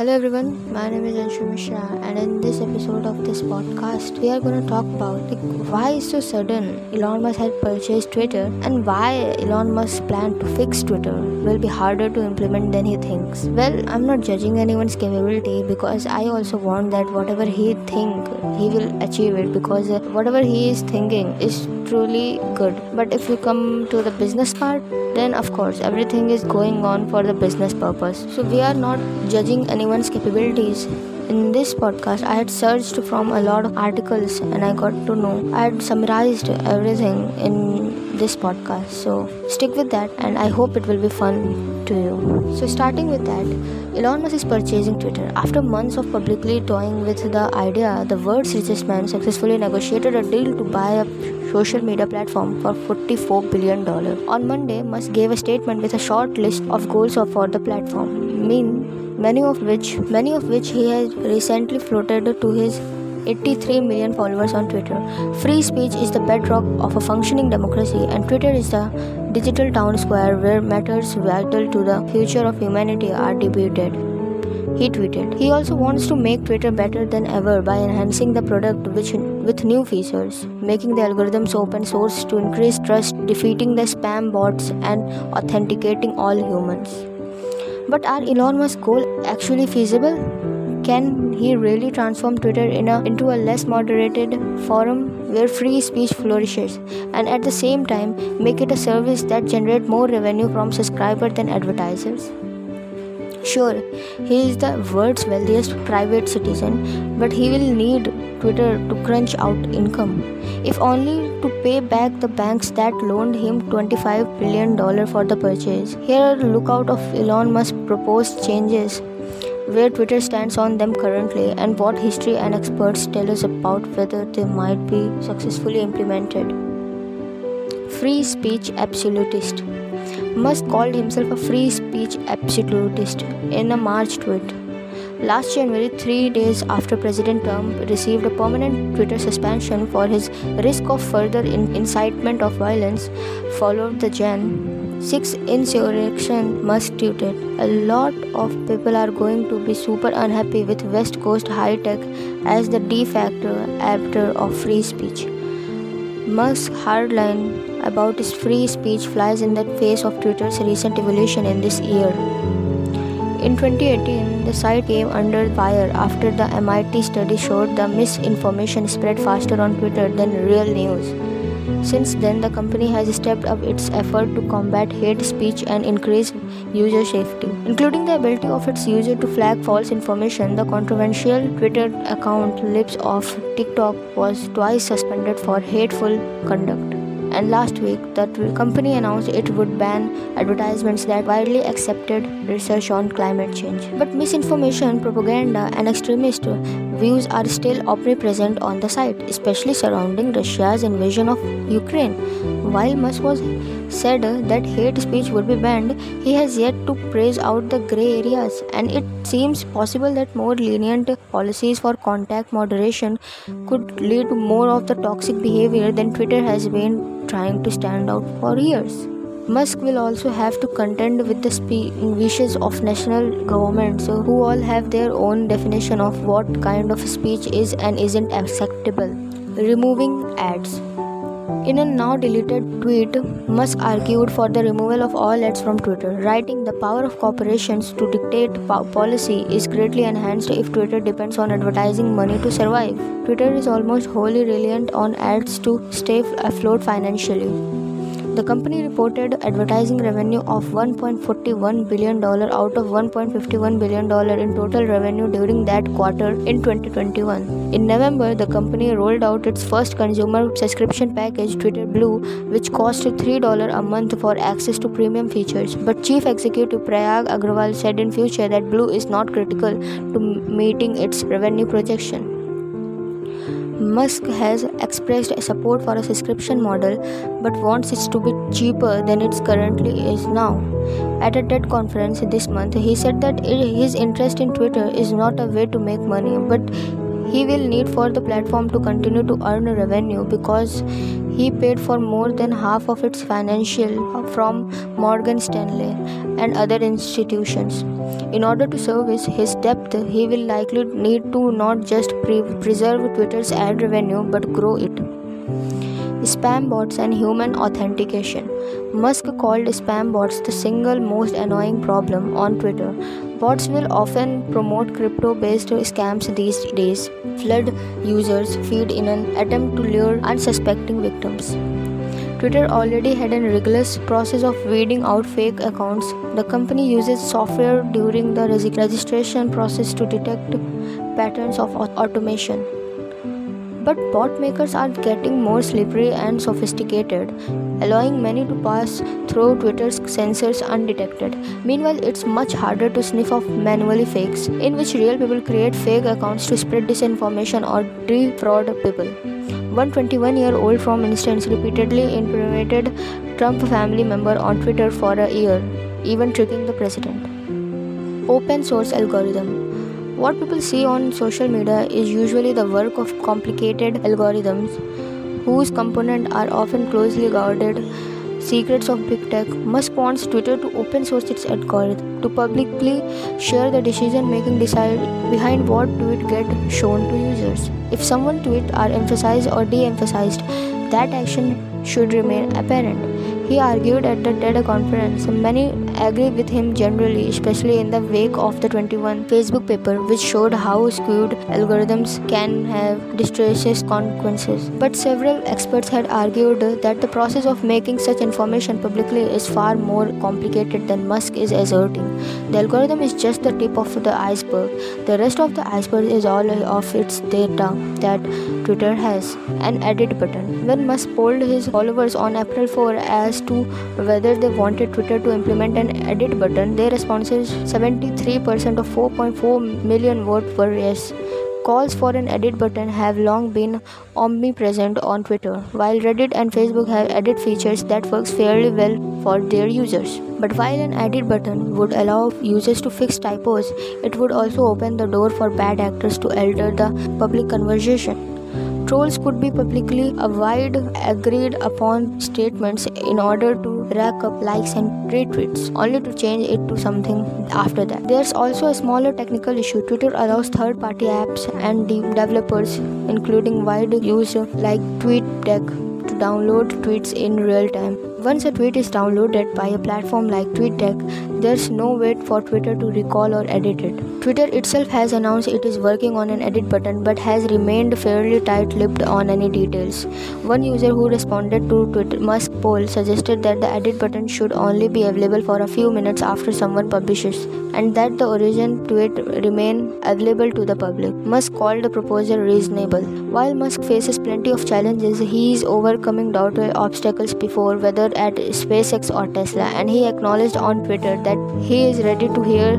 Hello everyone, my name is Anshu Mishra, and in this episode of this podcast, we are going to talk about like, why so sudden Elon Musk had purchased Twitter and why Elon Musk's plan to fix Twitter will be harder to implement than he thinks. Well, I'm not judging anyone's capability because I also want that whatever he think he will achieve it because whatever he is thinking is truly good. But if you come to the business part, then of course everything is going on for the business purpose. So we are not judging anyone's capabilities. In this podcast, I had searched from a lot of articles and I got to know. I had summarized everything in this podcast. So stick with that and I hope it will be fun to you. So, starting with that, Elon Musk is purchasing Twitter. After months of publicly toying with the idea, the world's richest man successfully negotiated a deal to buy a social media platform for $44 billion. On Monday, Musk gave a statement with a short list of goals for the platform. Mean many of which many of which he has recently floated to his 83 million followers on Twitter. Free speech is the bedrock of a functioning democracy, and Twitter is the digital town square where matters vital to the future of humanity are debated. He tweeted. He also wants to make Twitter better than ever by enhancing the product which, with new features, making the algorithms open source to increase trust, defeating the spam bots, and authenticating all humans. But are Elon Musk's goals actually feasible? Can he really transform Twitter in a, into a less moderated forum where free speech flourishes and at the same time make it a service that generates more revenue from subscribers than advertisers? Sure, he is the world's wealthiest private citizen, but he will need Twitter to crunch out income, if only to pay back the banks that loaned him $25 billion for the purchase. Here, look out of Elon Musk's proposed changes, where Twitter stands on them currently, and what history and experts tell us about whether they might be successfully implemented. Free speech absolutist. Musk called himself a free speech absolutist in a March tweet. Last January, three days after President Trump received a permanent Twitter suspension for his risk of further in- incitement of violence, followed the Jan 6 insurrection, Musk tweeted. A lot of people are going to be super unhappy with West Coast high tech as the de facto arbiter of free speech. Musk's hardline about his free speech flies in the face of Twitter's recent evolution in this year. In 2018, the site came under fire after the MIT study showed the misinformation spread faster on Twitter than real news. Since then, the company has stepped up its effort to combat hate speech and increase user safety, including the ability of its users to flag false information. The controversial Twitter account Libs of TikTok was twice suspended for hateful conduct and last week the company announced it would ban advertisements that widely accepted research on climate change. But misinformation, propaganda, and extremist views are still omnipresent on the site, especially surrounding Russia's invasion of Ukraine. While Musk was said that hate speech would be banned, he has yet to praise out the gray areas, and it seems possible that more lenient policies for contact moderation could lead to more of the toxic behavior than Twitter has been trying to stand out for years. Musk will also have to contend with the spe- wishes of national governments uh, who all have their own definition of what kind of speech is and isn't acceptable. Removing ads. In a now deleted tweet, Musk argued for the removal of all ads from Twitter, writing the power of corporations to dictate policy is greatly enhanced if Twitter depends on advertising money to survive. Twitter is almost wholly reliant on ads to stay afloat financially. The company reported advertising revenue of $1.41 billion out of $1.51 billion in total revenue during that quarter in 2021. In November, the company rolled out its first consumer subscription package, Twitter Blue, which cost $3 a month for access to premium features. But Chief Executive Parag Agrawal said in future that Blue is not critical to meeting its revenue projection. Musk has expressed support for a subscription model but wants it to be cheaper than it currently is now. At a TED conference this month, he said that his interest in Twitter is not a way to make money, but he will need for the platform to continue to earn revenue because he paid for more than half of its financial from Morgan Stanley and other institutions. In order to service his debt, he will likely need to not just pre- preserve Twitter's ad revenue but grow it. Spam bots and human authentication. Musk called spam bots the single most annoying problem on Twitter. Bots will often promote crypto based scams these days, flood users' feed in an attempt to lure unsuspecting victims. Twitter already had a rigorous process of weeding out fake accounts. The company uses software during the registration process to detect patterns of automation. But bot makers are getting more slippery and sophisticated, allowing many to pass through Twitter's sensors undetected. Meanwhile, it's much harder to sniff off manually fakes, in which real people create fake accounts to spread disinformation or defraud people. One 21 year old from instance repeatedly impersonated Trump family member on Twitter for a year, even tricking the president. Open source algorithm what people see on social media is usually the work of complicated algorithms whose components are often closely guarded secrets of big tech. Musk wants Twitter to open source its algorithm to publicly share the decision making behind what tweet get shown to users. If someone tweet are emphasized or de-emphasized, that action should remain apparent. He argued at the TED conference. Many agree with him generally, especially in the wake of the 21 Facebook paper, which showed how skewed algorithms can have disastrous consequences. But several experts had argued that the process of making such information publicly is far more complicated than Musk is asserting. The algorithm is just the tip of the iceberg. The rest of the iceberg is all of its data that Twitter has an edit button. When Musk polled his followers on April 4 as to whether they wanted Twitter to implement an edit button, their responses 73% of 4.4 million votes were yes. Calls for an edit button have long been omnipresent on Twitter, while Reddit and Facebook have edit features that works fairly well for their users. But while an edit button would allow users to fix typos, it would also open the door for bad actors to alter the public conversation. Trolls could be publicly avoid agreed upon statements in order to rack up likes and retweets, only to change it to something after that. There's also a smaller technical issue. Twitter allows third party apps and developers, including wide use like TweetDeck, to download tweets in real time. Once a tweet is downloaded by a platform like TweetDeck, there's no wait for Twitter to recall or edit it. Twitter itself has announced it is working on an edit button but has remained fairly tight-lipped on any details. One user who responded to Twitter Musk poll suggested that the edit button should only be available for a few minutes after someone publishes and that the origin tweet remain available to the public. Musk called the proposal reasonable. While Musk faces plenty of challenges, he is overcoming doubtful obstacles before whether at SpaceX or Tesla, and he acknowledged on Twitter that he is ready to hear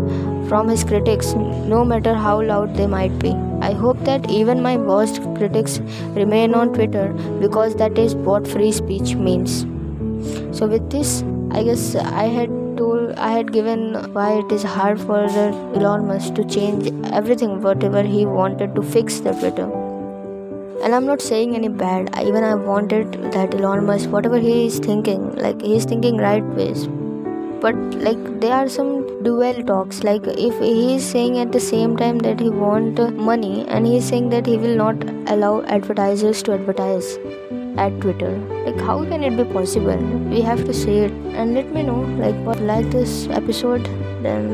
from his critics, no matter how loud they might be. I hope that even my worst critics remain on Twitter because that is what free speech means. So, with this, I guess I had told, I had given why it is hard for Elon Musk to change everything, whatever he wanted to fix the Twitter and i'm not saying any bad. Even i wanted that elon musk whatever he is thinking like he is thinking right ways. But like there are some dual talks. Like if he is saying at the same time that he want money and he is saying that he will not allow advertisers to advertise at twitter like how can it be possible? We have to see it. And let me know like what like this episode then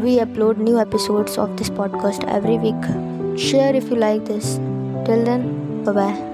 we upload new episodes of this podcast every week. Share if you like this Till then, bye bye.